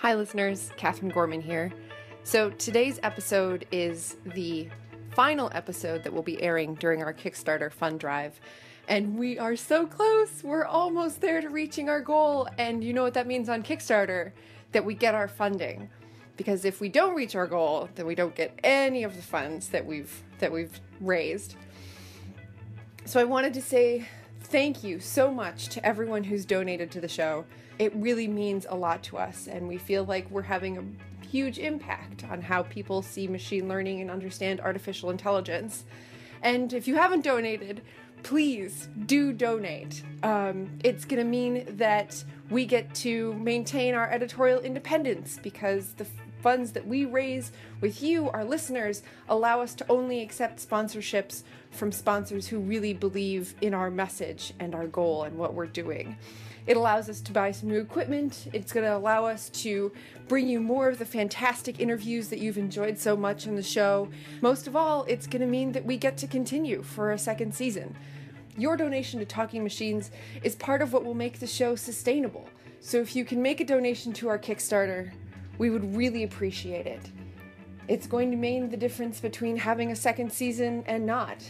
Hi, listeners. Katherine Gorman here. So, today's episode is the final episode that will be airing during our Kickstarter fund drive. And we are so close. We're almost there to reaching our goal. And you know what that means on Kickstarter? That we get our funding. Because if we don't reach our goal, then we don't get any of the funds that we've that we've raised. So I wanted to say thank you so much to everyone who's donated to the show. It really means a lot to us, and we feel like we're having a huge impact on how people see machine learning and understand artificial intelligence. And if you haven't donated, please do donate. Um, it's going to mean that we get to maintain our editorial independence because the funds that we raise with you, our listeners, allow us to only accept sponsorships from sponsors who really believe in our message and our goal and what we're doing. It allows us to buy some new equipment. It's going to allow us to bring you more of the fantastic interviews that you've enjoyed so much on the show. Most of all, it's going to mean that we get to continue for a second season. Your donation to Talking Machines is part of what will make the show sustainable. So if you can make a donation to our Kickstarter, we would really appreciate it. It's going to mean the difference between having a second season and not.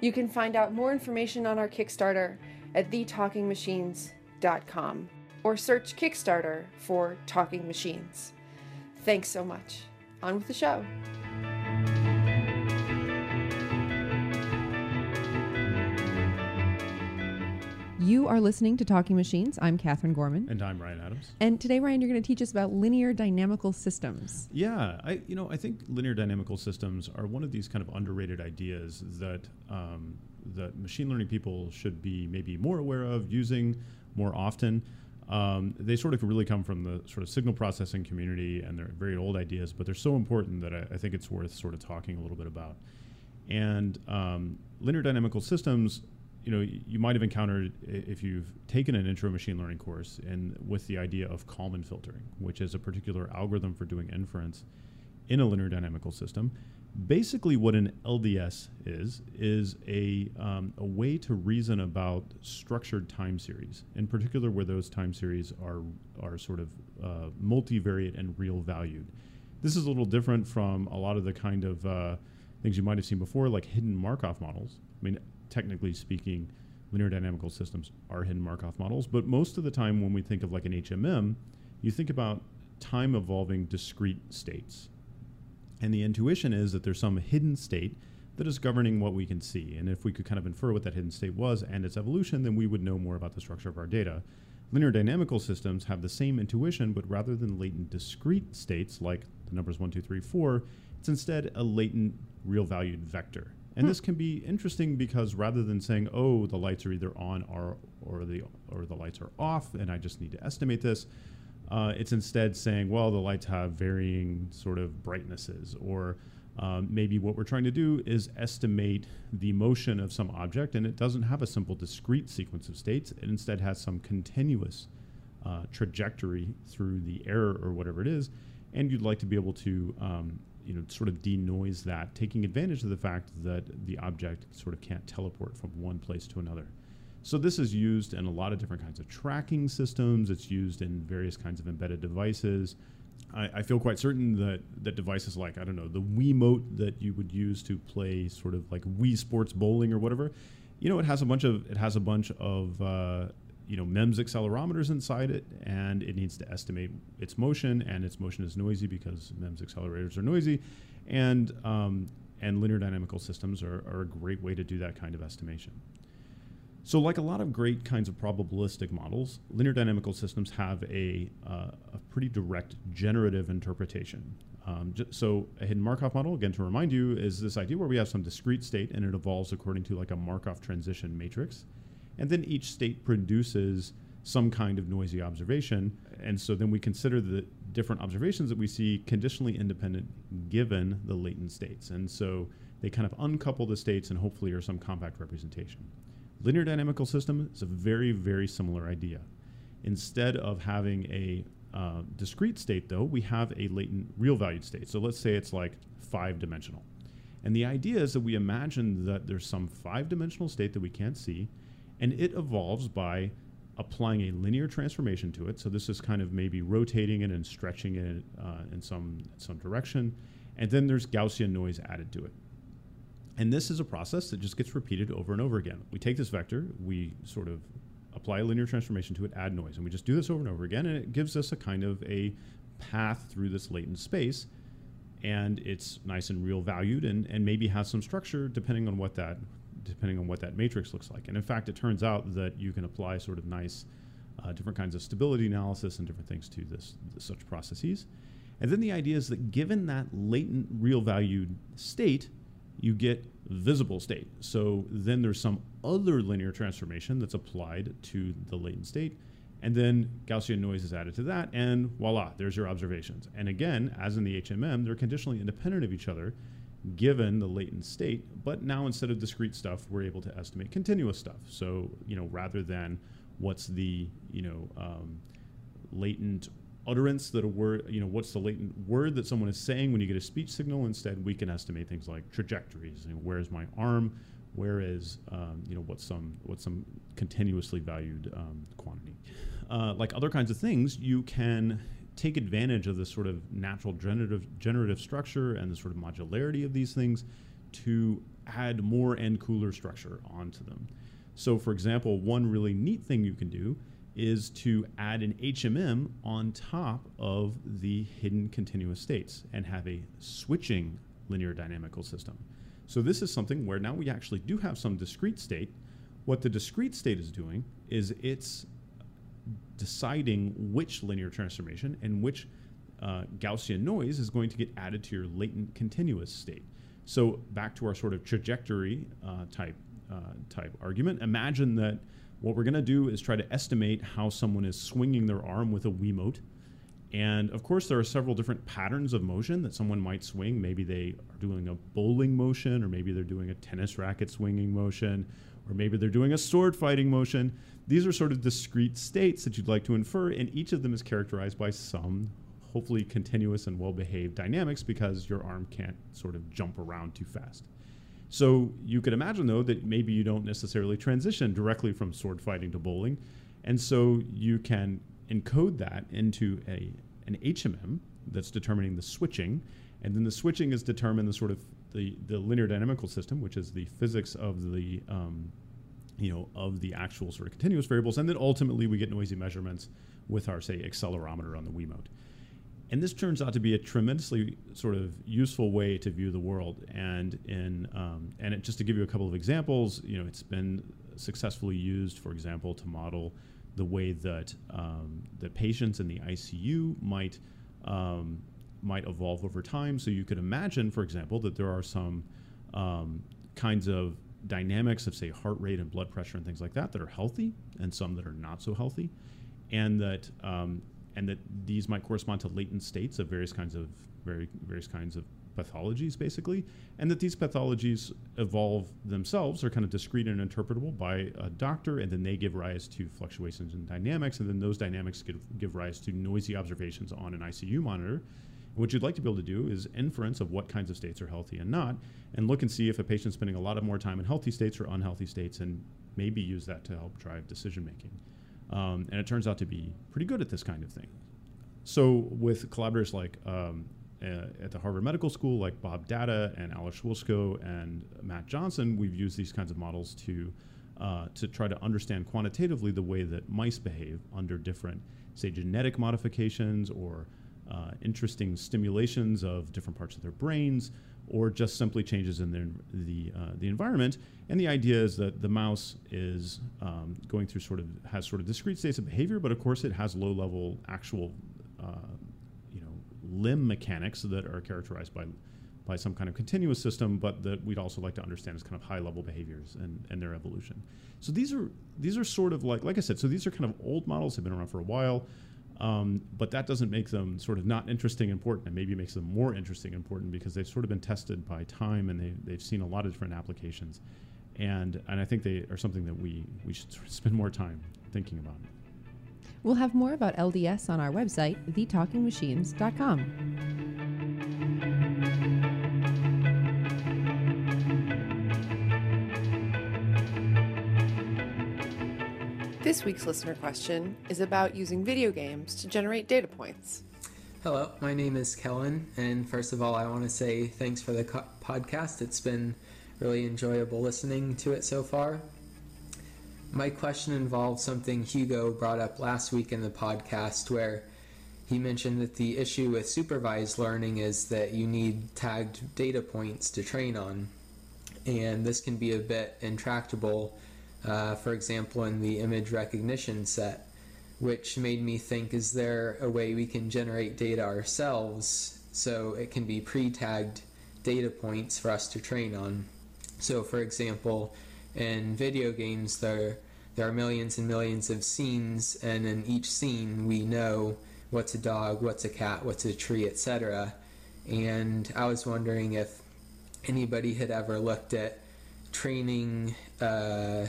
You can find out more information on our Kickstarter at thetalkingmachines.com or search Kickstarter for Talking Machines. Thanks so much. On with the show. You are listening to Talking Machines. I'm Katherine Gorman. And I'm Ryan Adams. And today, Ryan, you're going to teach us about linear dynamical systems. Yeah, I you know I think linear dynamical systems are one of these kind of underrated ideas that um, that machine learning people should be maybe more aware of using more often. Um, they sort of really come from the sort of signal processing community, and they're very old ideas, but they're so important that I, I think it's worth sort of talking a little bit about. And um, linear dynamical systems you know, you might have encountered if you've taken an intro machine learning course and with the idea of Kalman filtering, which is a particular algorithm for doing inference in a linear dynamical system. Basically, what an LDS is is a um, a way to reason about structured time series, in particular where those time series are are sort of uh, multivariate and real valued. This is a little different from a lot of the kind of uh, things you might have seen before, like hidden Markov models. I mean, technically speaking, linear dynamical systems are hidden Markov models. But most of the time, when we think of like an HMM, you think about time evolving discrete states. And the intuition is that there's some hidden state that is governing what we can see. And if we could kind of infer what that hidden state was and its evolution, then we would know more about the structure of our data. Linear dynamical systems have the same intuition, but rather than latent discrete states like the numbers 1, 2, 3, 4, it's instead a latent real valued vector. And hmm. this can be interesting because rather than saying, "Oh, the lights are either on or or the or the lights are off," and I just need to estimate this, uh, it's instead saying, "Well, the lights have varying sort of brightnesses," or um, maybe what we're trying to do is estimate the motion of some object, and it doesn't have a simple discrete sequence of states. It instead has some continuous uh, trajectory through the error or whatever it is, and you'd like to be able to um, you know sort of denoise that, taking advantage of the fact that the object sort of can't teleport from one place to another. So this is used in a lot of different kinds of tracking systems. It's used in various kinds of embedded devices. I, I, feel quite certain that that devices like I don't know the Wiimote that you would use to play sort of like Wii Sports bowling or whatever, you know, it has a bunch of it has a bunch of uh, you know MEMS accelerometers inside it, and it needs to estimate its motion, and its motion is noisy because MEMS accelerators are noisy, and um, and linear dynamical systems are, are a great way to do that kind of estimation. So, like a lot of great kinds of probabilistic models, linear dynamical systems have a, uh, a pretty direct generative interpretation. Um, so, a hidden Markov model, again, to remind you, is this idea where we have some discrete state and it evolves according to like a Markov transition matrix and then each state produces some kind of noisy observation. And so then we consider the different observations that we see conditionally independent given the latent states. And so they kind of uncouple the states and hopefully are some compact representation. Linear dynamical system is a very, very similar idea. Instead of having a uh, discrete state, though, we have a latent real valued state. So let's say it's like five dimensional. And the idea is that we imagine that there's some five dimensional state that we can't see, and it evolves by applying a linear transformation to it. So this is kind of maybe rotating it and stretching it uh, in some some direction, and then there's Gaussian noise added to it. And this is a process that just gets repeated over and over again. We take this vector, we sort of apply a linear transformation to it, add noise, and we just do this over and over again, and it gives us a kind of a path through this latent space. And it's nice and real valued, and, and maybe has some structure depending on what that depending on what that matrix looks like. And in fact, it turns out that you can apply sort of nice uh, different kinds of stability analysis and different things to this, such processes. And then the idea is that given that latent real valued state, you get visible state. So then there's some other linear transformation that's applied to the latent state. And then Gaussian noise is added to that, and voila, there's your observations. And again, as in the HMM, they're conditionally independent of each other given the latent state. But now instead of discrete stuff, we're able to estimate continuous stuff. So, you know, rather than what's the, you know, um, latent utterance that a word, you know, what's the latent word that someone is saying when you get a speech signal. Instead, we can estimate things like trajectories. You know, where is my arm? Where is, um, you know, what's some what's some continuously valued um, quantity? Uh, like other kinds of things, you can take advantage of this sort of natural generative generative structure and the sort of modularity of these things to add more and cooler structure onto them. So, for example, one really neat thing you can do is to add an HMM on top of the hidden continuous states and have a switching linear dynamical system. So this is something where now we actually do have some discrete state. What the discrete state is doing is it's deciding which linear transformation and which uh, Gaussian noise is going to get added to your latent continuous state. So back to our sort of trajectory uh, type uh, type argument. Imagine that what we're going to do is try to estimate how someone is swinging their arm with a Wiimote. And of course, there are several different patterns of motion that someone might swing. Maybe they are doing a bowling motion, or maybe they're doing a tennis racket swinging motion, or maybe they're doing a sword fighting motion. These are sort of discrete states that you'd like to infer, and each of them is characterized by some hopefully continuous and well behaved dynamics because your arm can't sort of jump around too fast. So you could imagine, though, that maybe you don't necessarily transition directly from sword fighting to bowling. And so you can encode that into a, an HMM that's determining the switching. And then the switching is determined the sort of the, the linear dynamical system, which is the physics of the um, you know of the actual sort of continuous variables, and then ultimately we get noisy measurements with our say accelerometer on the Wiimote. And this turns out to be a tremendously sort of useful way to view the world. And in um, and it, just to give you a couple of examples, you know, it's been successfully used, for example, to model the way that um, the patients in the ICU might um, might evolve over time. So you could imagine, for example, that there are some um, kinds of dynamics of say heart rate and blood pressure and things like that that are healthy, and some that are not so healthy, and that um, and that these might correspond to latent states of various kinds of very various kinds of pathologies basically and that these pathologies evolve themselves are kind of discrete and interpretable by a doctor and then they give rise to fluctuations in dynamics and then those dynamics give, give rise to noisy observations on an icu monitor what you'd like to be able to do is inference of what kinds of states are healthy and not and look and see if a patient's spending a lot of more time in healthy states or unhealthy states and maybe use that to help drive decision making um, and it turns out to be pretty good at this kind of thing. So, with collaborators like um, uh, at the Harvard Medical School, like Bob Datta and Alex Wiltschko and Matt Johnson, we've used these kinds of models to uh, to try to understand quantitatively the way that mice behave under different, say, genetic modifications or uh, interesting stimulations of different parts of their brains, or just simply changes in the the, uh, the environment. And the idea is that the mouse is um, going through sort of has sort of discrete states of behavior, but of course it has low level actual uh, you know limb mechanics that are characterized by by some kind of continuous system, but that we'd also like to understand as kind of high level behaviors and, and their evolution. So these are these are sort of like like I said, so these are kind of old models have been around for a while. Um, but that doesn't make them sort of not interesting important, and maybe makes them more interesting important because they've sort of been tested by time and they, they've seen a lot of different applications. And, and I think they are something that we, we should spend more time thinking about. We'll have more about LDS on our website, thetalkingmachines.com. This week's listener question is about using video games to generate data points. Hello, my name is Kellen, and first of all, I want to say thanks for the co- podcast. It's been really enjoyable listening to it so far. My question involves something Hugo brought up last week in the podcast, where he mentioned that the issue with supervised learning is that you need tagged data points to train on, and this can be a bit intractable, uh, for example, in the image recognition set which made me think is there a way we can generate data ourselves so it can be pre tagged data points for us to train on? So, for example, in video games, there, there are millions and millions of scenes, and in each scene, we know what's a dog, what's a cat, what's a tree, etc. And I was wondering if anybody had ever looked at training. Uh,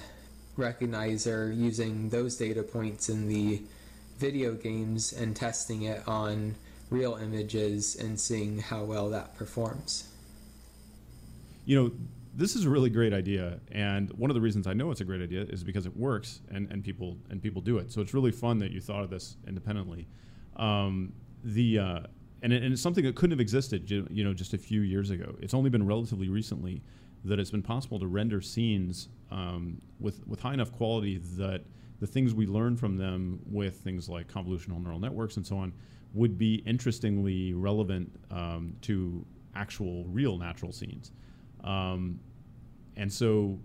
recognizer using those data points in the video games and testing it on real images and seeing how well that performs. You know, this is a really great idea, and one of the reasons I know it's a great idea is because it works and, and people and people do it. So it's really fun that you thought of this independently. Um, the uh, and, it, and it's something that couldn't have existed, you know, just a few years ago. It's only been relatively recently that it's been possible to render scenes um, with with high enough quality that the things we learn from them with things like convolutional neural networks and so on would be interestingly relevant um, to actual real natural scenes. Um, and so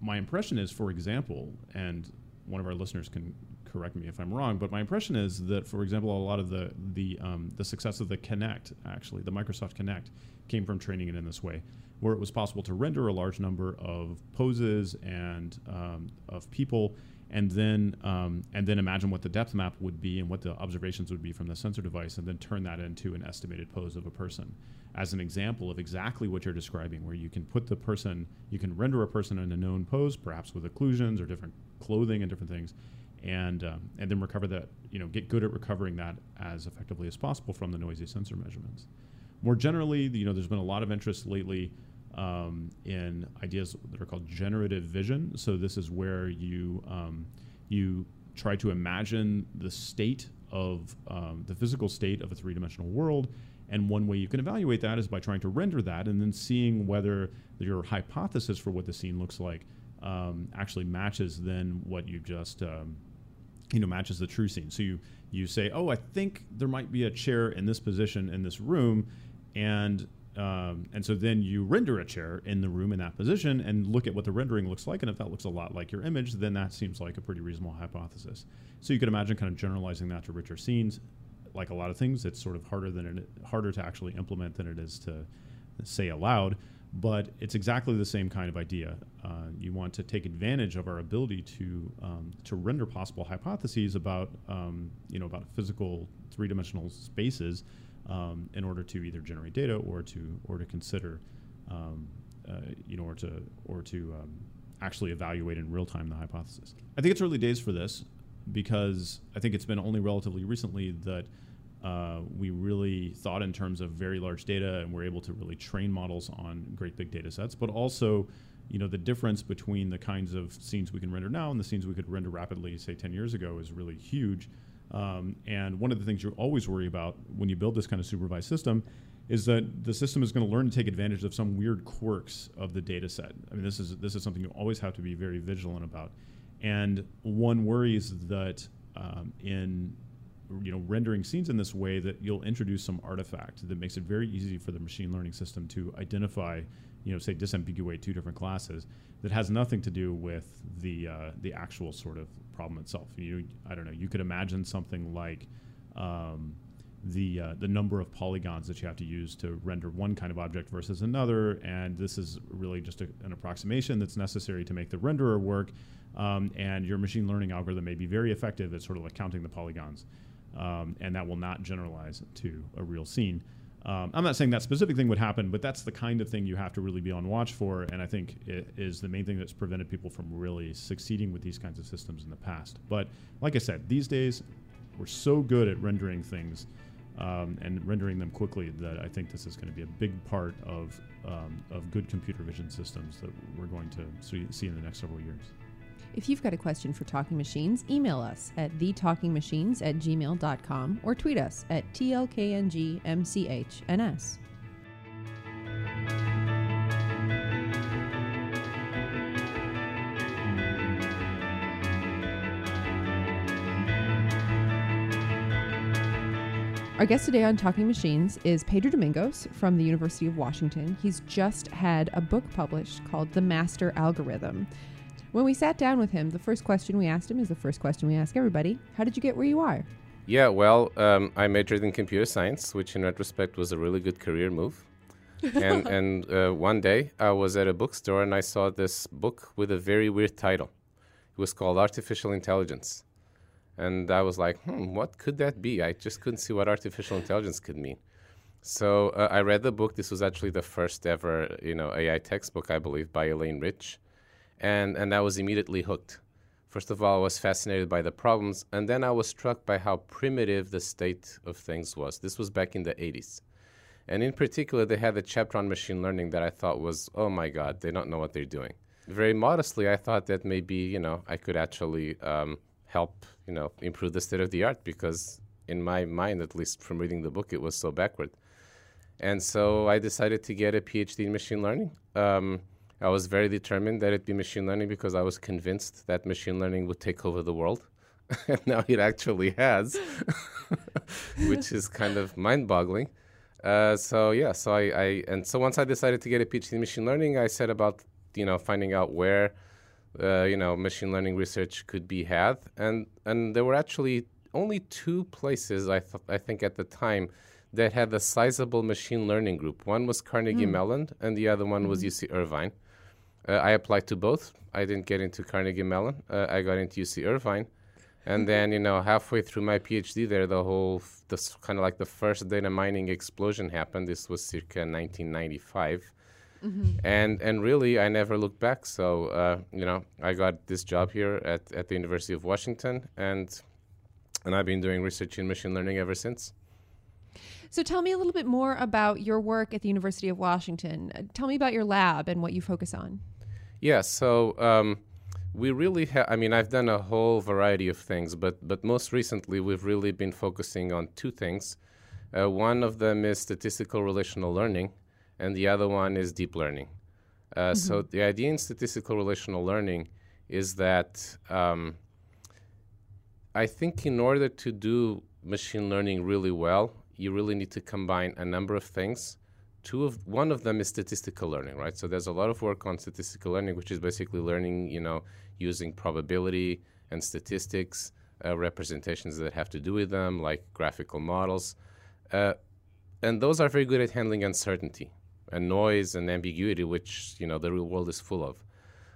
my impression is, for example, and one of our listeners can correct me if I'm wrong, but my impression is that, for example, a lot of the the um, the success of the Kinect, actually, the Microsoft Kinect, came from training it in this way where it was possible to render a large number of poses and um, of people, and then um, and then imagine what the depth map would be and what the observations would be from the sensor device, and then turn that into an estimated pose of a person. As an example of exactly what you're describing, where you can put the person, you can render a person in a known pose, perhaps with occlusions or different clothing and different things, and um, and then recover that, you know, get good at recovering that as effectively as possible from the noisy sensor measurements. More generally, you know, there's been a lot of interest lately um, in ideas that are called generative vision. So this is where you um, you try to imagine the state of um, the physical state of a three-dimensional world. And one way you can evaluate that is by trying to render that and then seeing whether your hypothesis for what the scene looks like um, actually matches then what you just um, you know matches the true scene. So you you say, oh, I think there might be a chair in this position in this room, and um, and so then you render a chair in the room in that position and look at what the rendering looks like. And if that looks a lot like your image, then that seems like a pretty reasonable hypothesis. So you could imagine kind of generalizing that to richer scenes. Like a lot of things, it's sort of harder than it, harder to actually implement than it is to say aloud. But it's exactly the same kind of idea. Uh, you want to take advantage of our ability to um, to render possible hypotheses about um, you know about physical three dimensional spaces um, in order to either generate data or to or to consider, um, uh, you know, or to or to um, actually evaluate in real time the hypothesis. I think it's early days for this because I think it's been only relatively recently that uh, we really thought in terms of very large data and we're able to really train models on great big data sets, but also you know the difference between the kinds of scenes we can render now and the scenes we could render rapidly say 10 years ago is really huge um, and one of the things you always worry about when you build this kind of supervised system is that the system is going to learn to take advantage of some weird quirks of the data set. I mean, this is this is something you always have to be very vigilant about. And one worries that um, in you know rendering scenes in this way that you'll introduce some artifact that makes it very easy for the machine learning system to identify you know say disambiguate two different classes that has nothing to do with the uh, the actual sort of problem itself. You, I don't know. You could imagine something like um, the uh, the number of polygons that you have to use to render one kind of object versus another, and this is really just a, an approximation that's necessary to make the renderer work. Um, and your machine learning algorithm may be very effective at sort of like counting the polygons, um, and that will not generalize to a real scene. Um, I'm not saying that specific thing would happen, but that's the kind of thing you have to really be on watch for, and I think it is the main thing that's prevented people from really succeeding with these kinds of systems in the past. But like I said, these days we're so good at rendering things um, and rendering them quickly that I think this is going to be a big part of um, of good computer vision systems that we're going to see in the next several years. If you've got a question for Talking Machines, email us at thetalkingmachines at gmail.com or tweet us at TLKNGMCHNS. Our guest today on Talking Machines is Pedro Domingos from the University of Washington. He's just had a book published called The Master Algorithm. When we sat down with him, the first question we asked him is the first question we ask everybody How did you get where you are? Yeah, well, um, I majored in computer science, which in retrospect was a really good career move. and and uh, one day I was at a bookstore and I saw this book with a very weird title. It was called Artificial Intelligence. And I was like, hmm, what could that be? I just couldn't see what artificial intelligence could mean. So uh, I read the book. This was actually the first ever, you know, AI textbook, I believe, by Elaine Rich, and and I was immediately hooked. First of all, I was fascinated by the problems, and then I was struck by how primitive the state of things was. This was back in the 80s. And in particular, they had a chapter on machine learning that I thought was, oh my God, they don't know what they're doing. Very modestly, I thought that maybe, you know, I could actually um, help you know improve the state of the art because in my mind at least from reading the book it was so backward and so i decided to get a phd in machine learning um, i was very determined that it'd be machine learning because i was convinced that machine learning would take over the world and now it actually has which is kind of mind-boggling uh, so yeah so I, I and so once i decided to get a phd in machine learning i set about you know finding out where uh, you know, machine learning research could be had, and and there were actually only two places I th- I think at the time that had a sizable machine learning group. One was Carnegie mm. Mellon, and the other one mm. was UC Irvine. Uh, I applied to both. I didn't get into Carnegie Mellon. Uh, I got into UC Irvine, and then you know halfway through my PhD there, the whole this kind of like the first data mining explosion happened. This was circa 1995 Mm-hmm. And and really, I never looked back. So uh, you know, I got this job here at, at the University of Washington, and and I've been doing research in machine learning ever since. So tell me a little bit more about your work at the University of Washington. Uh, tell me about your lab and what you focus on. Yeah. So. Um, we really have i mean i've done a whole variety of things but but most recently we've really been focusing on two things uh, one of them is statistical relational learning and the other one is deep learning. Uh, mm-hmm. So the idea in statistical relational learning is that um, I think in order to do machine learning really well, you really need to combine a number of things. Two of one of them is statistical learning, right? So there's a lot of work on statistical learning, which is basically learning, you know, using probability and statistics, uh, representations that have to do with them, like graphical models, uh, and those are very good at handling uncertainty and noise and ambiguity, which you know the real world is full of.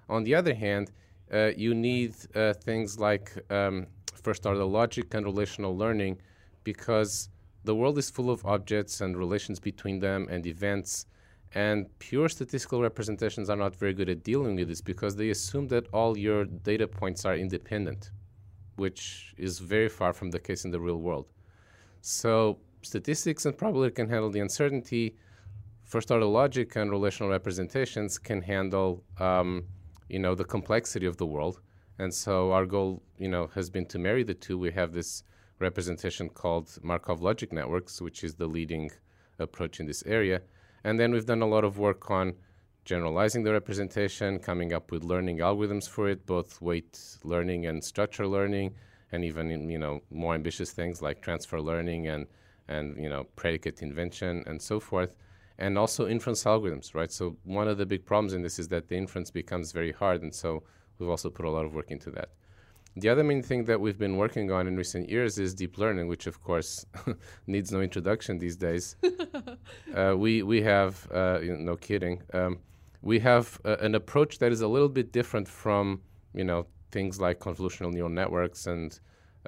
On the other hand, uh, you need uh, things like um, first order logic and relational learning because the world is full of objects and relations between them and events. And pure statistical representations are not very good at dealing with this because they assume that all your data points are independent, which is very far from the case in the real world. So, statistics and probability can handle the uncertainty, first order logic and relational representations can handle um, you know the complexity of the world and so our goal you know has been to marry the two we have this representation called markov logic networks which is the leading approach in this area and then we've done a lot of work on generalizing the representation coming up with learning algorithms for it both weight learning and structure learning and even in, you know more ambitious things like transfer learning and and you know predicate invention and so forth and also inference algorithms, right? So one of the big problems in this is that the inference becomes very hard, and so we've also put a lot of work into that. The other main thing that we've been working on in recent years is deep learning, which of course needs no introduction these days. uh, we we have uh, you know, no kidding. Um, we have uh, an approach that is a little bit different from you know things like convolutional neural networks and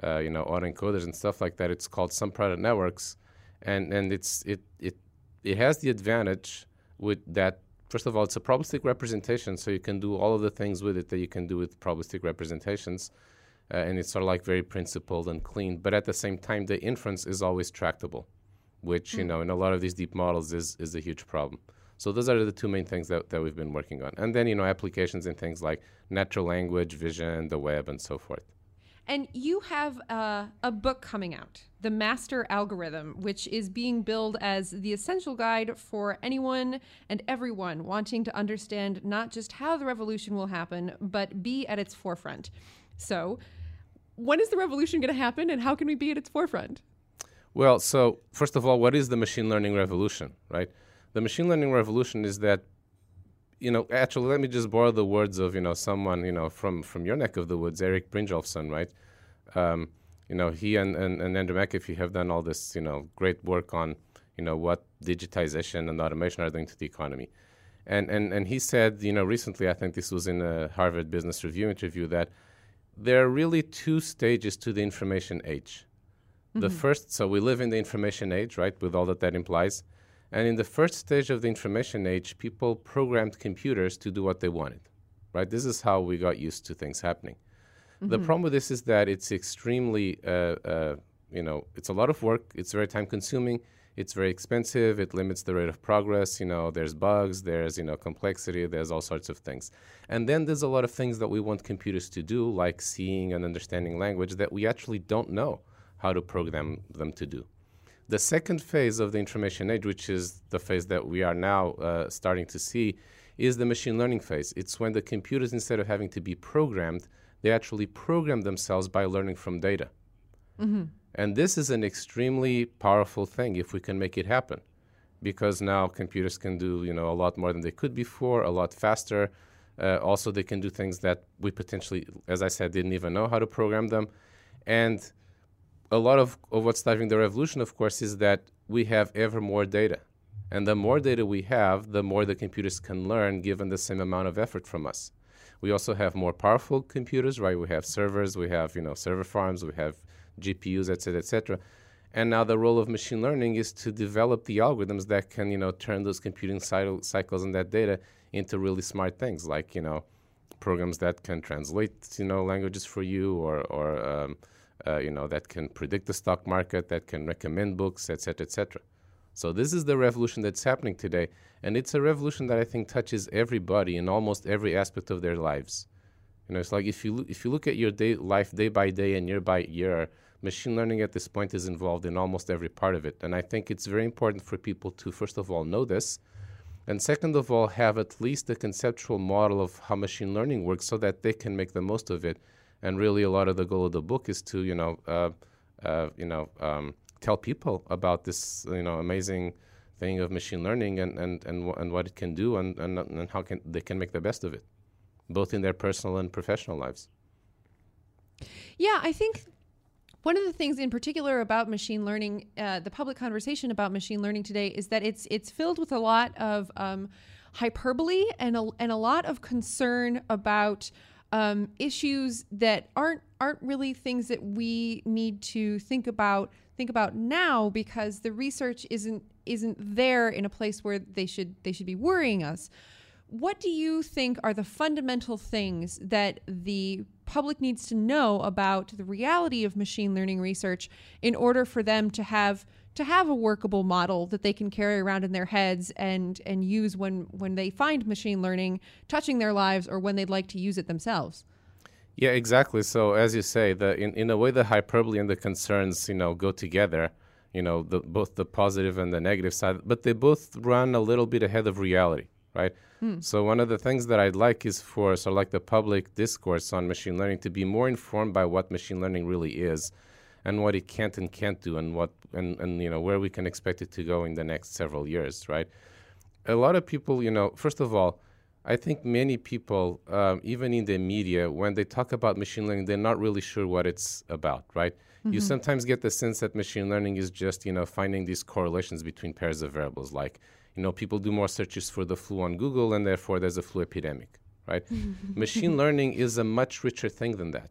uh, you know autoencoders and stuff like that. It's called sum product networks, and and it's it it it has the advantage with that first of all it's a probabilistic representation so you can do all of the things with it that you can do with probabilistic representations uh, and it's sort of like very principled and clean but at the same time the inference is always tractable which mm. you hmm. know in a lot of these deep models is is a huge problem So those are the two main things that, that we've been working on. And then, you know, applications in things like natural language, vision, the web, and so forth. And you have uh, a book coming out, The Master Algorithm, which is being billed as the essential guide for anyone and everyone wanting to understand not just how the revolution will happen, but be at its forefront. So, when is the revolution going to happen and how can we be at its forefront? Well, so first of all, what is the machine learning revolution, right? The machine learning revolution is that you know, actually, let me just borrow the words of you know someone you know from from your neck of the woods, Eric Brynjolfsson, right? Um, you know, he and, and, and Andrew McAfee have done all this you know great work on you know what digitization and automation are doing to the economy, and and and he said you know recently, I think this was in a Harvard Business Review interview that there are really two stages to the information age. Mm-hmm. The first, so we live in the information age, right, with all that that implies. And in the first stage of the information age, people programmed computers to do what they wanted, right? This is how we got used to things happening. Mm-hmm. The problem with this is that it's extremely, uh, uh, you know, it's a lot of work. It's very time consuming. It's very expensive. It limits the rate of progress. You know, there's bugs. There's you know complexity. There's all sorts of things. And then there's a lot of things that we want computers to do, like seeing and understanding language, that we actually don't know how to program them to do. The second phase of the information age, which is the phase that we are now uh, starting to see, is the machine learning phase. It's when the computers, instead of having to be programmed, they actually program themselves by learning from data. Mm-hmm. And this is an extremely powerful thing if we can make it happen, because now computers can do you know a lot more than they could before, a lot faster. Uh, also, they can do things that we potentially, as I said, didn't even know how to program them, and a lot of, of what's driving the revolution, of course, is that we have ever more data. And the more data we have, the more the computers can learn given the same amount of effort from us. We also have more powerful computers, right? We have servers, we have, you know, server farms, we have GPUs, et cetera, et cetera. And now the role of machine learning is to develop the algorithms that can, you know, turn those computing cycles and that data into really smart things, like, you know, programs that can translate, you know, languages for you or, or um, uh, you know, that can predict the stock market, that can recommend books, etc., etc. So this is the revolution that's happening today, and it's a revolution that I think touches everybody in almost every aspect of their lives. You know, it's like if you lo- if you look at your day life day by day and year by year, machine learning at this point is involved in almost every part of it. And I think it's very important for people to first of all know this, and second of all have at least a conceptual model of how machine learning works, so that they can make the most of it and really a lot of the goal of the book is to you know uh, uh, you know um, tell people about this you know amazing thing of machine learning and and and, and what it can do and, and and how can they can make the best of it both in their personal and professional lives yeah i think one of the things in particular about machine learning, uh, the public conversation about machine learning today, is that it's it's filled with a lot of um, hyperbole and a, and a lot of concern about um, issues that aren't aren't really things that we need to think about think about now because the research isn't isn't there in a place where they should they should be worrying us. What do you think are the fundamental things that the public needs to know about the reality of machine learning research in order for them to have to have a workable model that they can carry around in their heads and and use when when they find machine learning touching their lives or when they'd like to use it themselves. Yeah, exactly. So as you say, the in, in a way the hyperbole and the concerns, you know, go together. You know, the, both the positive and the negative side, but they both run a little bit ahead of reality, right? Hmm. So one of the things that I'd like is for sort of like the public discourse on machine learning to be more informed by what machine learning really is and what it can't and can't do and what and, and you know where we can expect it to go in the next several years right a lot of people you know first of all i think many people um, even in the media when they talk about machine learning they're not really sure what it's about right mm-hmm. you sometimes get the sense that machine learning is just you know finding these correlations between pairs of variables like you know people do more searches for the flu on google and therefore there's a flu epidemic right machine learning is a much richer thing than that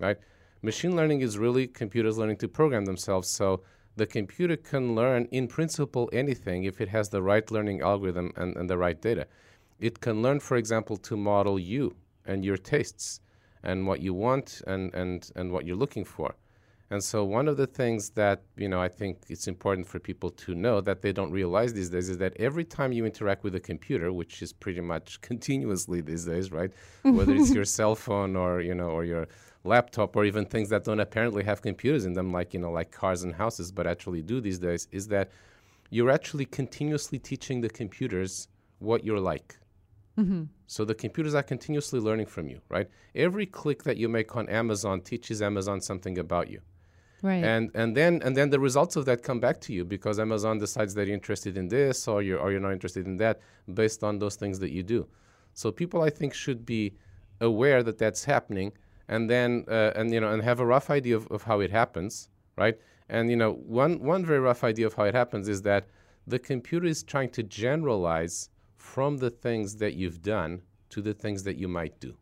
right Machine learning is really computers learning to program themselves. So the computer can learn, in principle, anything if it has the right learning algorithm and, and the right data. It can learn, for example, to model you and your tastes and what you want and, and, and what you're looking for. And so one of the things that you know I think it's important for people to know that they don't realize these days is that every time you interact with a computer, which is pretty much continuously these days, right? Whether it's your cell phone or you know or your laptop or even things that don't apparently have computers in them, like you know like cars and houses, but actually do these days, is that you're actually continuously teaching the computers what you're like. Mm-hmm. So the computers are continuously learning from you, right? Every click that you make on Amazon teaches Amazon something about you. Right. And and then and then the results of that come back to you because Amazon decides that you're interested in this or you're or you're not interested in that based on those things that you do. So people I think should be aware that that's happening and then uh, and you know and have a rough idea of, of how it happens, right? And you know one one very rough idea of how it happens is that the computer is trying to generalize from the things that you've done to the things that you might do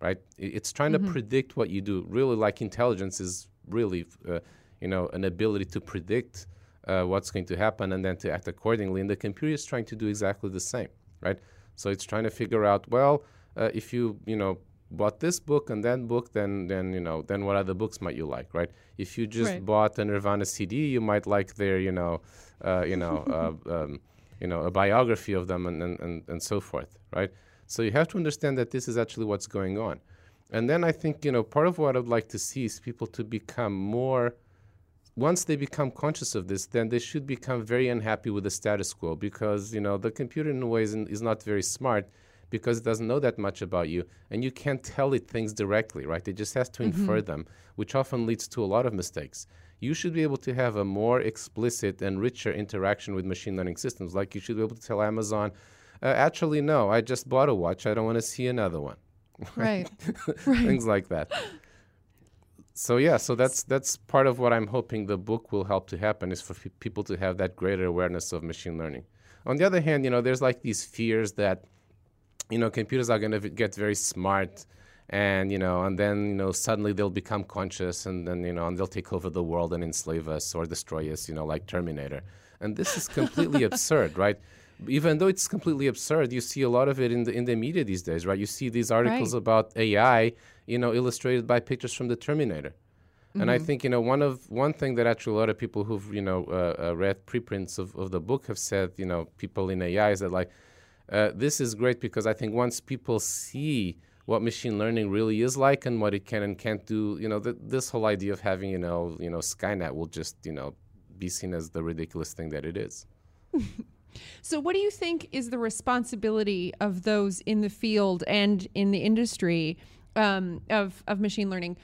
right it's trying mm-hmm. to predict what you do really like intelligence is really, uh, you know, an ability to predict uh, what's going to happen and then to act accordingly. And the computer is trying to do exactly the same, right? So it's trying to figure out, well, uh, if you, you know, bought this book and that book, then, then, you know, then what other books might you like, right? If you just right. bought a Nirvana CD, you might like their, you know, uh, you know, uh, um, you know, a biography of them and, and, and, and so forth, right? So you have to understand that this is actually what's going on. And then I think, you know, part of what I'd like to see is people to become more, once they become conscious of this, then they should become very unhappy with the status quo because, you know, the computer in a way is, is not very smart because it doesn't know that much about you and you can't tell it things directly, right? It just has to mm-hmm. infer them, which often leads to a lot of mistakes. You should be able to have a more explicit and richer interaction with machine learning systems. Like you should be able to tell Amazon, uh, actually, no, I just bought a watch. I don't want to see another one right, right. things like that. So yeah so that's that's part of what i'm hoping the book will help to happen is for f- people to have that greater awareness of machine learning. On the other hand you know there's like these fears that you know computers are going to v- get very smart and you know and then you know suddenly they'll become conscious and then you know and they'll take over the world and enslave us or destroy us you know like terminator. And this is completely absurd right even though it's completely absurd, you see a lot of it in the in the media these days, right? You see these articles right. about AI, you know, illustrated by pictures from the Terminator. Mm-hmm. And I mm-hmm. think you know one of one thing that actually a lot of people who've you know uh, uh, read preprints of, of the book have said, you know, people in AI is that like uh, this is great because I think once people see what machine learning really is like and what it can and can't do, you know, th- this whole idea of having you know you know Skynet will just you know be seen as the ridiculous thing that it is. So, what do you think is the responsibility of those in the field and in the industry um, of of machine learning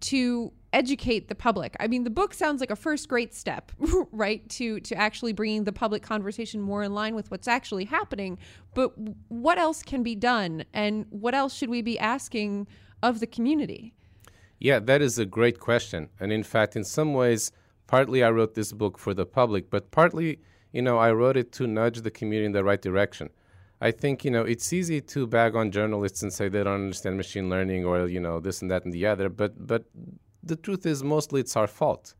to educate the public? I mean, the book sounds like a first great step, right? To to actually bringing the public conversation more in line with what's actually happening. But what else can be done, and what else should we be asking of the community? Yeah, that is a great question, and in fact, in some ways, partly I wrote this book for the public, but partly you know, I wrote it to nudge the community in the right direction. I think, you know, it's easy to bag on journalists and say they don't understand machine learning or, you know, this and that and the other, but but the truth is mostly it's our fault.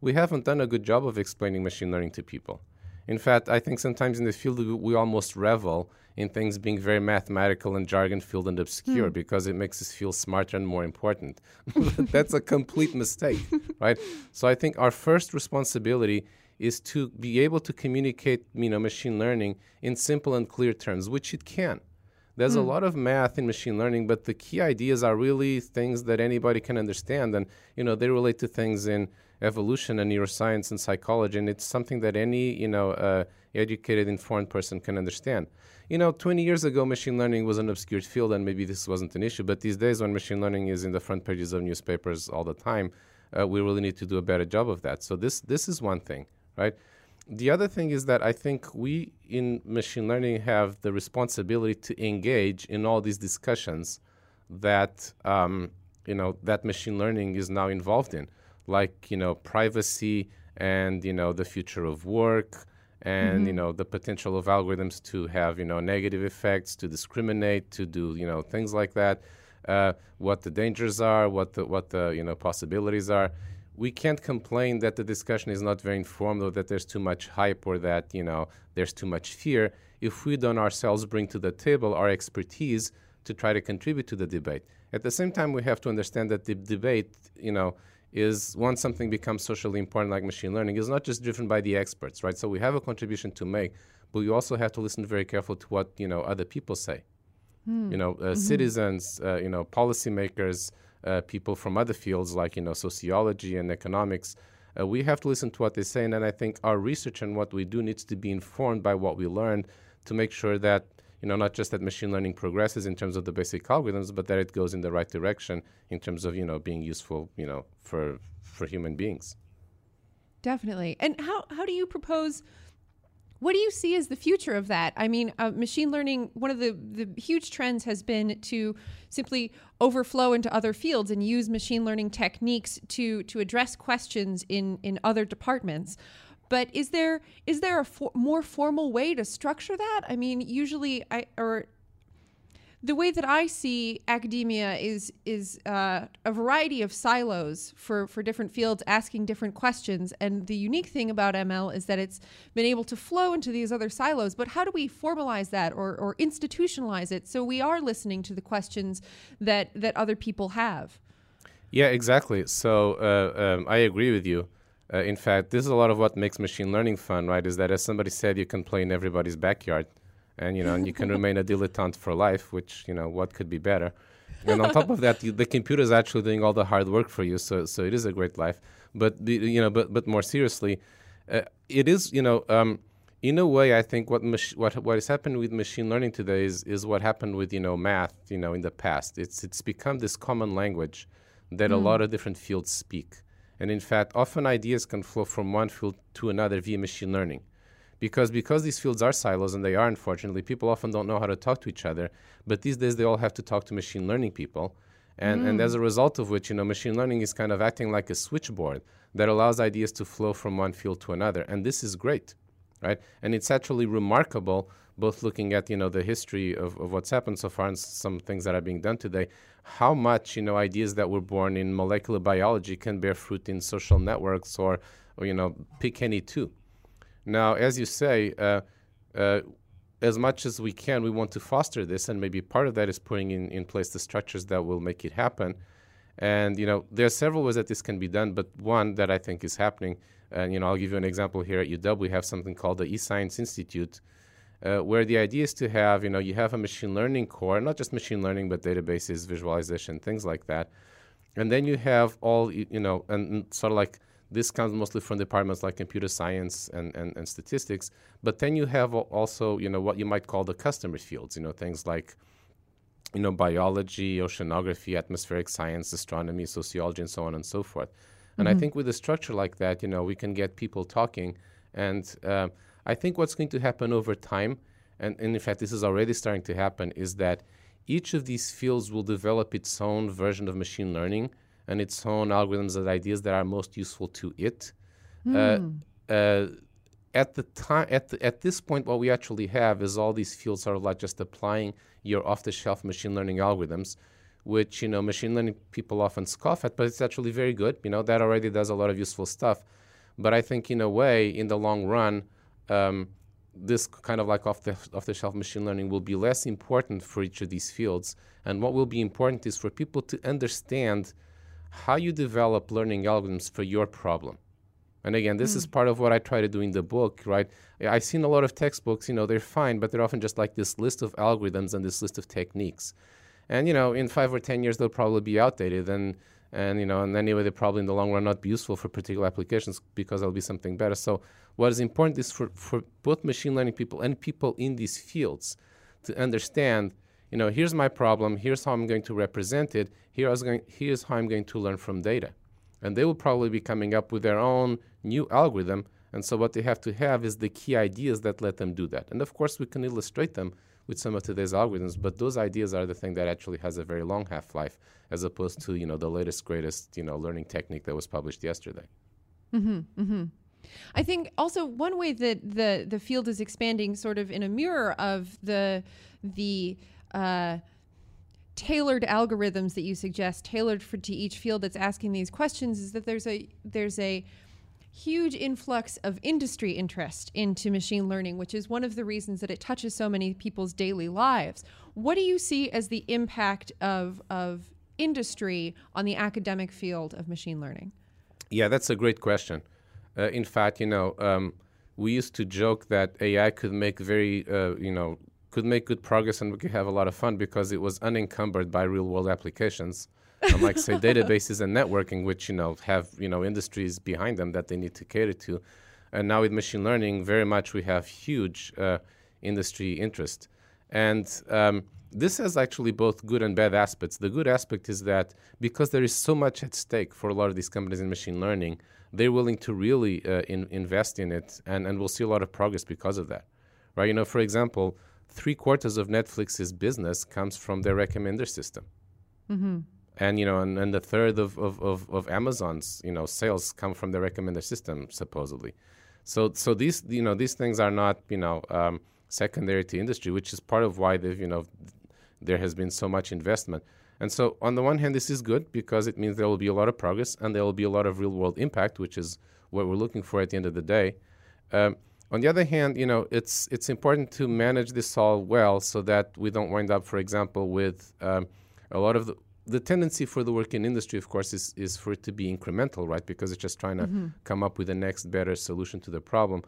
We haven't done a good job of explaining machine learning to people. In fact, I think sometimes in the field we, we almost revel in things being very mathematical and jargon filled and obscure mm. because it makes us feel smarter and more important. That's a complete mistake, right? So I think our first responsibility is to be able to communicate you know machine learning in simple and clear terms which it can there's mm. a hmm. lot of math in machine learning but the key ideas are really things that anybody can understand and you know they relate to things in evolution and neuroscience and psychology and it's something that any you know uh, educated informed person can understand you know 20 years ago machine learning was an obscure field and maybe this wasn't an issue but these days when machine learning is in the front pages of newspapers all the time uh, we really need to do a better job of that so this this is one thing right? The other thing is that I think we in machine learning have the responsibility to engage in all these discussions that um, you know that machine learning is now involved in, like you know privacy and you know the future of work and mm-hmm. you know the potential of algorithms to have you know negative effects, to discriminate, to do you know things like that. Uh, what the dangers are, what the what the you know possibilities are we can't complain that the discussion is not very informed or that there's too much hype or that you know there's too much fear if we don't ourselves bring to the table our expertise to try to contribute to the debate at the same time we have to understand that the debate you know is once something becomes socially important like machine learning is not just driven by the experts, right? So we have a contribution to make, but you also have to listen very careful to what you know other people say. Hmm. You know, uh, Mm-hmm. citizens, uh, you know, policymakers, uh, people from other fields like you know sociology and economics. Uh, we have to listen to what they say, and I think our research and what we do needs to be informed by what we learn to make sure that you know not just that machine learning progresses in terms of the basic algorithms, but that it goes in the right direction in terms of you know being useful you know for for human beings. Definitely. And how how do you propose? What do you see as the future of that? I mean, uh, machine learning. One of the the huge trends has been to simply overflow into other fields and use machine learning techniques to to address questions in in other departments. But is there is there a for, more formal way to structure that? I mean, usually I or the way that I see academia is is uh, a variety of silos for for different fields asking different questions. And the unique thing about ML is that it's been able to flow into these other silos. But how do we formalize that or, or institutionalize it so we are listening to the questions that that other people have? Yeah, exactly. So uh, um, I agree with you. Uh, in fact, this is a lot of what makes machine learning fun, right? Is that as somebody said, you can play in everybody's backyard, and you know, and you can remain a dilettante for life. Which you know, what could be better? And on top of that, you, the computer is actually doing all the hard work for you. So, so it is a great life. But the, you know, but but more seriously, uh, it is you know. Um, in a way, I think what mach- what what has happened with machine learning today is is what happened with you know math, you know, in the past. It's it's become this common language that a lot of different fields speak. And in fact, often ideas can flow from one field to another via machine learning. Because because these fields are silos and they are unfortunately, people often don't know how to talk to each other. But these days they all have to talk to machine learning people. And and as a result of which, you know, machine learning is kind of acting like a switchboard that allows ideas to flow from one field to another. And this is great. Right? And it's actually remarkable both looking at you know the history of, of what's happened so far and some things that are being done today how much you know ideas that were born in molecular biology can bear fruit in social networks or, or you know pick any two now as you say uh, uh, as much as we can we want to foster this and maybe part of that is putting in, in place the structures that will make it happen and you know there are several ways that this can be done but one that i think is happening and you know i'll give you an example here at uw we have something called the eScience institute uh, where the idea is to have, you know, you have a machine learning core, not just machine learning, but databases, visualization, things like that. And then you have all, you know, and, and sort of like this comes mostly from departments like computer science and, and, and statistics. But then you have also, you know, what you might call the customer fields, you know, things like, you know, biology, oceanography, atmospheric science, astronomy, sociology, and so on and so forth. And I think with a structure like that, you know, we can get people talking. And uh, I think what's going to happen over time, and, and in fact, this is already starting to happen, is that each of these fields will develop its own version of machine learning and its own algorithms and ideas that are most useful to it. Uh, uh, at the time, at the, at this point, what we actually have is all these fields are like just applying your off-the-shelf machine learning algorithms, which you know machine learning people often scoff at, but it's actually very good. You know that already does a lot of useful stuff. But I think in a way, in the long run, um, this kind of like off the off the shelf machine learning will be less important for each of these fields. And what will be important is for people to understand how you develop learning algorithms for your problem. And again, this is hmm. part of what I try to do in the book, right? I've seen a lot of textbooks, you know, they're fine, but they're often just like this list of algorithms and this list of techniques. And, you know, in five or 10 years, they'll probably be outdated. And, and you know, and anyway, they probably in the long run not be useful for particular applications because there'll be something better. So, what is important is for, for both machine learning people and people in these fields to understand, you know, here's my problem, here's how I'm going to represent it, going, here's how I'm going to learn from data. And they will probably be coming up with their own new algorithm. And so, what they have to have is the key ideas that let them do that. And of course, we can illustrate them with some of today's algorithms, but those ideas are the thing that actually has a very long half life, as opposed to you know the latest greatest you know learning technique that was published yesterday. Hmm. Hmm. I think also one way that the the field is expanding, sort of in a mirror of the the uh, tailored algorithms that you suggest, tailored for to each field that's asking these questions, is that there's a there's a huge influx of industry interest into machine learning, which is one of the reasons that it touches so many people's daily lives. What do you see as the impact of of industry on the academic field of machine learning? Yeah, that's a great question. Uh, in fact, you know, um, we used to joke that AI could make very, uh, you know, could make good progress and we could have a lot of fun because it was unencumbered by real world applications. Unlike say databases and networking, which you know have you know industries behind them that they need to cater to, and now with machine learning, very much we have huge uh, industry interest, and um, this has actually both good and bad aspects. The good aspect is that because there is so much at stake for a lot of these companies in machine learning, they're willing to really uh, in, invest in it, and, and we'll see a lot of progress because of that, right? You know, for example, three quarters of Netflix's business comes from their recommender system. Mm-hmm. And you know, and, and the third of, of, of, of Amazon's you know sales come from the recommender system supposedly. So so these you know these things are not you know um, secondary to industry, which is part of why they've you know there has been so much investment. And so, on the one hand, this is good because it means there will be a lot of progress and there will be a lot of real world impact, which is what we're looking for at the end of the day. Um, on the other hand, you know, it's it's important to manage this all well so that we don't wind up, for example, with um, a lot of the the tendency for the working industry, of course, is is for it to be incremental, right? Because it's just trying to mm-hmm. come up with the next better solution to the problem.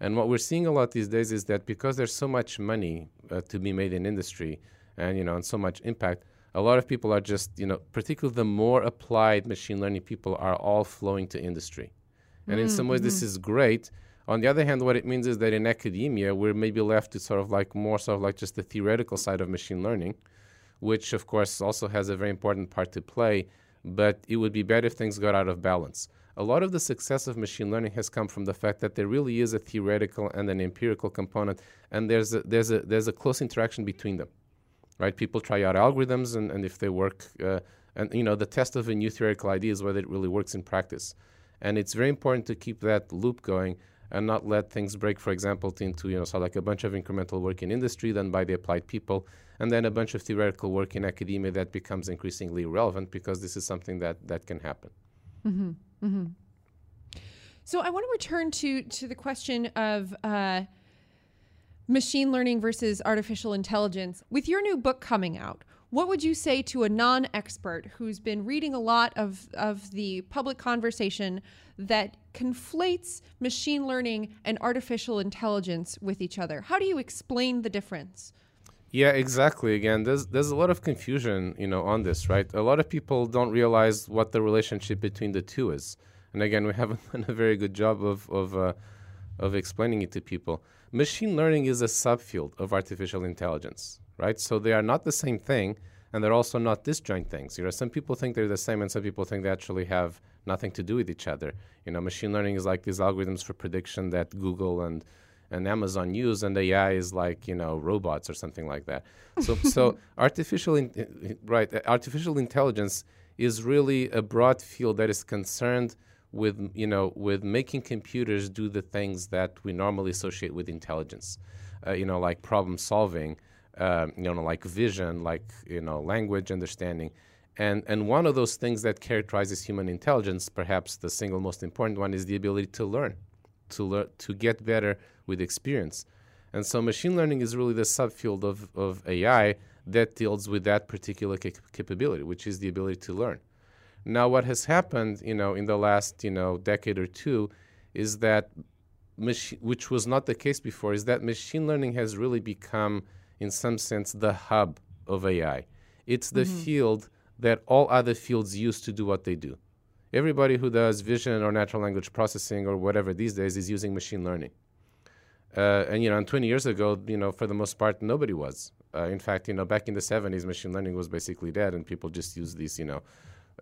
And what we're seeing a lot these days is that because there's so much money uh, to be made in industry, and you know, and so much impact, a lot of people are just, you know, particularly the more applied machine learning people are all flowing to industry. And mm-hmm. in some ways, this mm-hmm. is great. On the other hand, what it means is that in academia, we're maybe left to sort of like more sort of like just the theoretical side of machine learning, which of course also has a very important part to play. But it would be better if things got out of balance. A lot of the success of machine learning has come from the fact that there really is a theoretical and an empirical component, and there's a, there's a, there's a close interaction between them right? People try out algorithms, and, and if they work, uh, and you know, the test of a new theoretical idea is whether it really works in practice. And it's very important to keep that loop going and not let things break, for example, into you know, so like a bunch of incremental work in industry done by the applied people, and then a bunch of theoretical work in academia that becomes increasingly relevant because this is something that that can happen. Mm-hmm. Mm-hmm. So I want to return to to the question of. Uh, machine learning versus artificial intelligence. With your new book coming out, what would you say to a non expert who's been reading a lot of, of the public conversation that conflates machine learning and artificial intelligence with each other? How do you explain the difference? Yeah, exactly. Again, there's there's a lot of confusion, you know, on this, right? A lot of people don't realize what the relationship between the two is, and again, we haven't done a very good job of of uh, of explaining it to people machine learning is a subfield of artificial intelligence, right? So they are not the same thing, and they're also not disjoint things. You know, some people think they're the same, and some people think they actually have nothing to do with each other. You know, machine learning is like these algorithms for prediction that Google and and Amazon use, and AI is like you know robots or something like that. So so artificial in, right artificial intelligence is really a broad field that is concerned with you know with making computers do the things that we normally associate with intelligence uh, you know like problem solving uh, you know like vision like you know language understanding. And and one of those things that characterizes human intelligence perhaps the single most important one is the ability to learn to learn to get better with experience. And so machine learning is really the subfield of, of ai that deals with that particular cap- capability which is the ability to learn. Now, what has happened, you know, in the last, you know, decade or two, is that, machi- which was not the case before, is that machine learning has really become, in some sense, the hub of AI. It's the mm-hmm. field that all other fields use to do what they do. Everybody who does vision or natural language processing or whatever these days is using machine learning. Uh, and you know, and 20 years ago, you know, for the most part, nobody was. Uh, in fact, you know, back in the 70s, machine learning was basically dead, and people just used these, you know,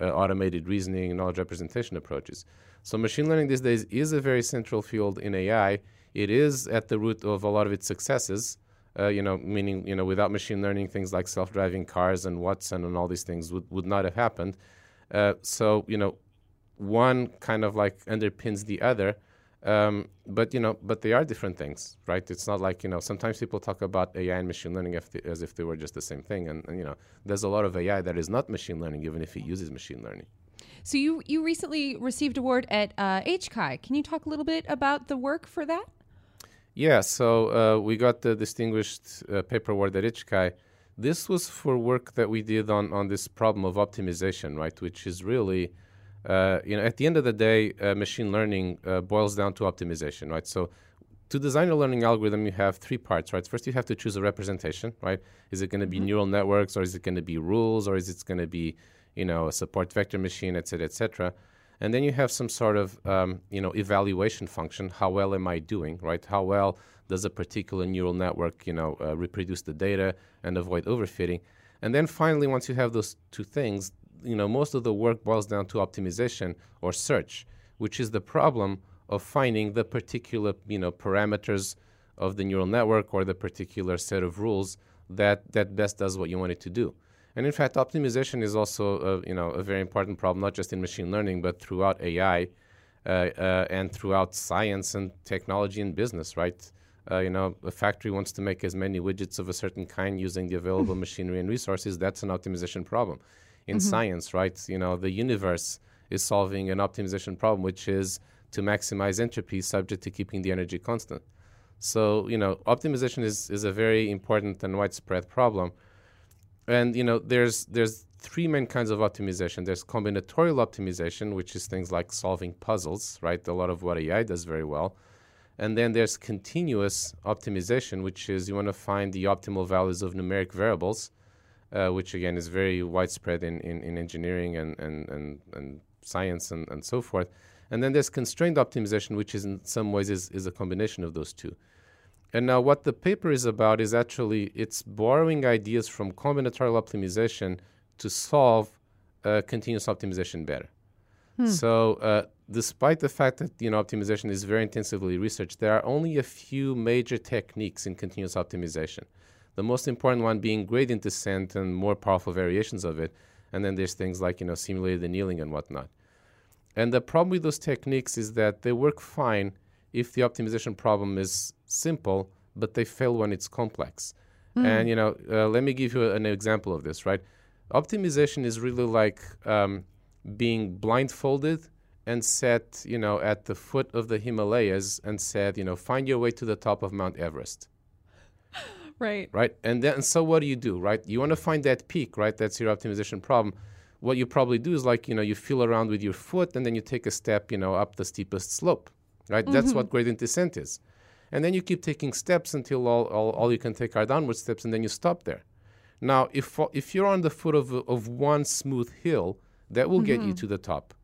uh, automated reasoning, knowledge representation approaches. So machine learning these days is a very central field in AI. It is at the root of a lot of its successes. Uh, you know, meaning you know, without machine learning, things like self-driving cars and Watson and all these things would, would not have happened. Uh, so you know, one kind of like underpins the other. Um, but you know, but they are different things, right? It's not like you know. Sometimes people talk about AI and machine learning as if they were just the same thing, and, and, you know, there's a lot of AI that is not machine learning, even if it uses machine learning. So you you recently received award at uh, IJCAI. Can you talk a little bit about the work for that? Yeah, so uh, we got the distinguished uh, paper award at IJCAI. This was for work that we did on on this problem of optimization, right? Which is really uh, you know, at the end of the day, uh, machine learning uh, boils down to optimization, right? So, to design a learning algorithm, you have three parts, right? First, you have to choose a representation, right? Is it going to be mm-hmm. neural networks, or is it going to be rules, or is it going to be, you know, a support vector machine, et cetera, et cetera? And then you have some sort of, um, you know, evaluation function. How well am I doing, right? How well does a particular neural network, you know, uh, reproduce the data and avoid overfitting? And then finally, once you have those two things, you know, most of the work boils down to optimization or search, which is the problem of finding the particular, you know, parameters of the neural network or the particular set of rules that, that best does what you want it to do. And in fact, optimization is also, a, you know, a very important problem, not just in machine learning, but throughout AI uh, uh, and throughout science and technology and business, right? Uh, you know, a factory wants to make as many widgets of a certain kind using the available machinery and resources. That's an optimization problem in mm-hmm. science, right? You know, the universe is solving an optimization problem, which is to maximize entropy subject to keeping the energy constant. So, you know, optimization is, is a very important and widespread problem. And, you know, there's, there's three main kinds of optimization. There's combinatorial optimization, which is things like solving puzzles, right? A lot of what AI does very well. And then there's continuous optimization, which is you want to find the optimal values of numeric variables uh, which again is very widespread in, in, in engineering and, and, and, and science and, and so forth. And then there's constrained optimization, which is in some ways is, is a combination of those two. And now what the paper is about is actually it's borrowing ideas from combinatorial optimization to solve uh, continuous optimization better. Hmm. So uh, despite the fact that you know optimization is very intensively researched, there are only a few major techniques in continuous optimization. The most important one being gradient descent and more powerful variations of it. And then there's things like, you know, simulated annealing and whatnot. And the problem with those techniques is that they work fine if the optimization problem is simple, but they fail when it's complex. Mm. And, you know, uh, let me give you an example of this, right? Optimization is really like um, being blindfolded and set, you know, at the foot of the Himalayas and said, you know, find your way to the top of Mount Everest. Right. Right. And then so what do you do, right? You want to find that peak, right? That's your optimization problem. What you probably do is like, you know, you feel around with your foot and then you take a step, you know, up the steepest slope. Right? Mm-hmm. That's what gradient descent is. And then you keep taking steps until all, all, all you can take are downward steps and then you stop there. Now, if if you're on the foot of, of one smooth hill, that will mm-hmm. get you mm-hmm. to the top.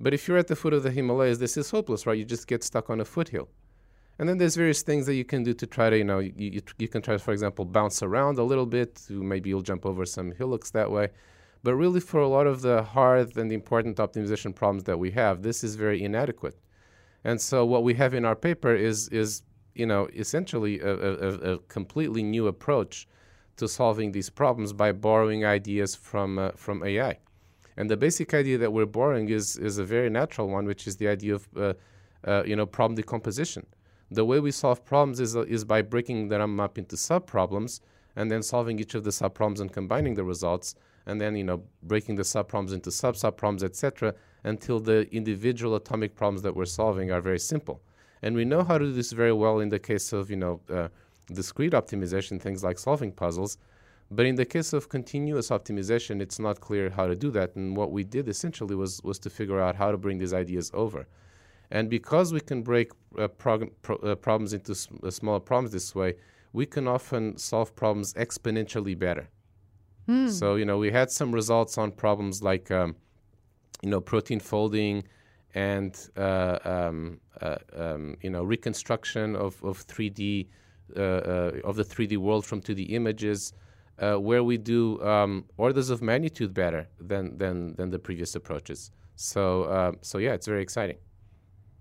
But if you're at the foot of the Himalayas, this is hopeless, right? You just get stuck on a foothill. And then there's various things that you can do to try to, you know, you, you, you can try to, for example, bounce around a little bit. Maybe you'll jump over some hillocks that way. But really, for a lot of the hard and important optimization problems that we have, this is very inadequate. And so, what we have in our paper is, is you know, essentially a, a, a completely new approach to solving these problems by borrowing ideas from, uh, from AI. And the basic idea that we're borrowing is, is a very natural one, which is the idea of, uh, uh, you know, problem decomposition the way we solve problems is, uh, is by breaking them up into sub problems and then solving each of the sub problems and combining the results and then you know breaking the sub problems into sub-subproblems etc until the individual atomic problems that we're solving are very simple and we know how to do this very well in the case of you know uh, discrete optimization things like solving puzzles but in the case of continuous optimization it's not clear how to do that and what we did essentially was was to figure out how to bring these ideas over and because we can break uh, prog- pro- uh, problems into s- uh, smaller problems this way, we can often solve problems exponentially better. Mm. So, you know, we had some results on problems like, um, you know, protein folding and, uh, um, uh, um, you know, reconstruction of, of 3D, uh, of the 3D world from 2D images, where we do um, orders of magnitude better than, than, than the previous approaches. So, so yeah, it's very exciting.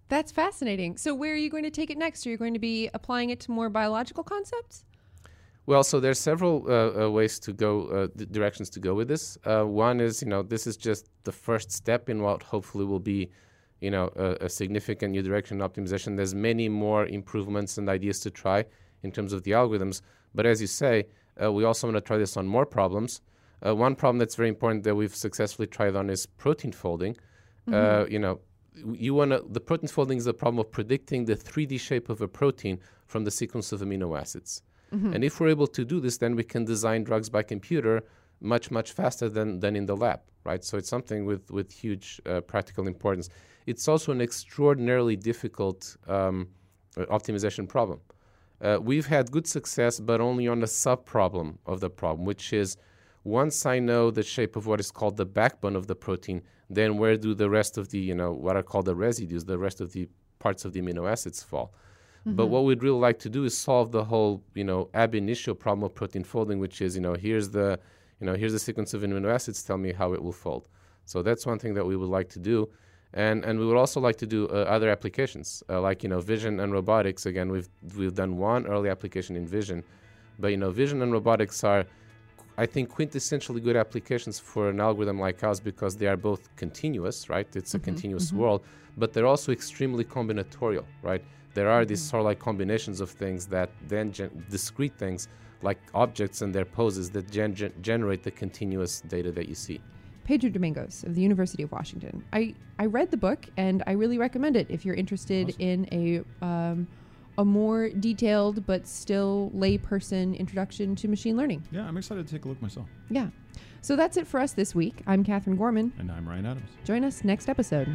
That's fascinating. So, where are you going to take it next? Are you going to be applying it to more biological concepts? Well, so there's several uh, uh, ways to go, uh, directions to go with this. Uh, one is, you know, this is just the first step in what hopefully will be, you know, a, a significant new direction optimization. There's many more improvements and ideas to try in terms of the algorithms. But as you say, uh, we also want to try this on more problems. Uh, one problem that's very important that we've successfully tried on is protein folding. Mm-hmm. you know, you want to the protein folding is the problem of predicting the 3D shape of a protein from the sequence of amino acids. Mm-hmm. And if we're able to do this, then we can design drugs by computer much much faster than than in the lab, right? So it's something with with huge uh, practical importance. It's also an extraordinarily difficult um, uh, optimization problem. Uh, we've had good success, but only on a sub problem of the problem, which is once I know the shape of what is called the backbone of the protein, then where do the rest of the, you know, what are called the residues, the rest of the parts of the amino acids fall? Mm-hmm. But what we'd really like to do is solve the whole, you know, ab initio problem of protein folding, which is, you know, here's the, you know, here's the sequence of amino acids, tell me how it will fold. So that's one thing that we would like to do. And, and we would also like to do uh, other applications, uh, like, you know, vision and robotics. Again, we've, we've done one early application in vision, but, you know, vision and robotics are, I think, quintessentially good applications for an algorithm like ours because they are both continuous, right? It's a mm-hmm, continuous mm-hmm. world, but they're also extremely combinatorial, right? There are mm-hmm. these sort of like combinations of things that then gen- discrete things like objects and their poses that gen- gen- generate the continuous data that you see. Pedro Domingos of the University of Washington. I, I read the book and I really recommend it if you're interested awesome. in a um, a more detailed but still layperson introduction to machine learning. Yeah, I'm excited to take a look myself. Yeah. So that's it for us this week. I'm Katherine Gorman. And I'm Ryan Adams. Join us next episode.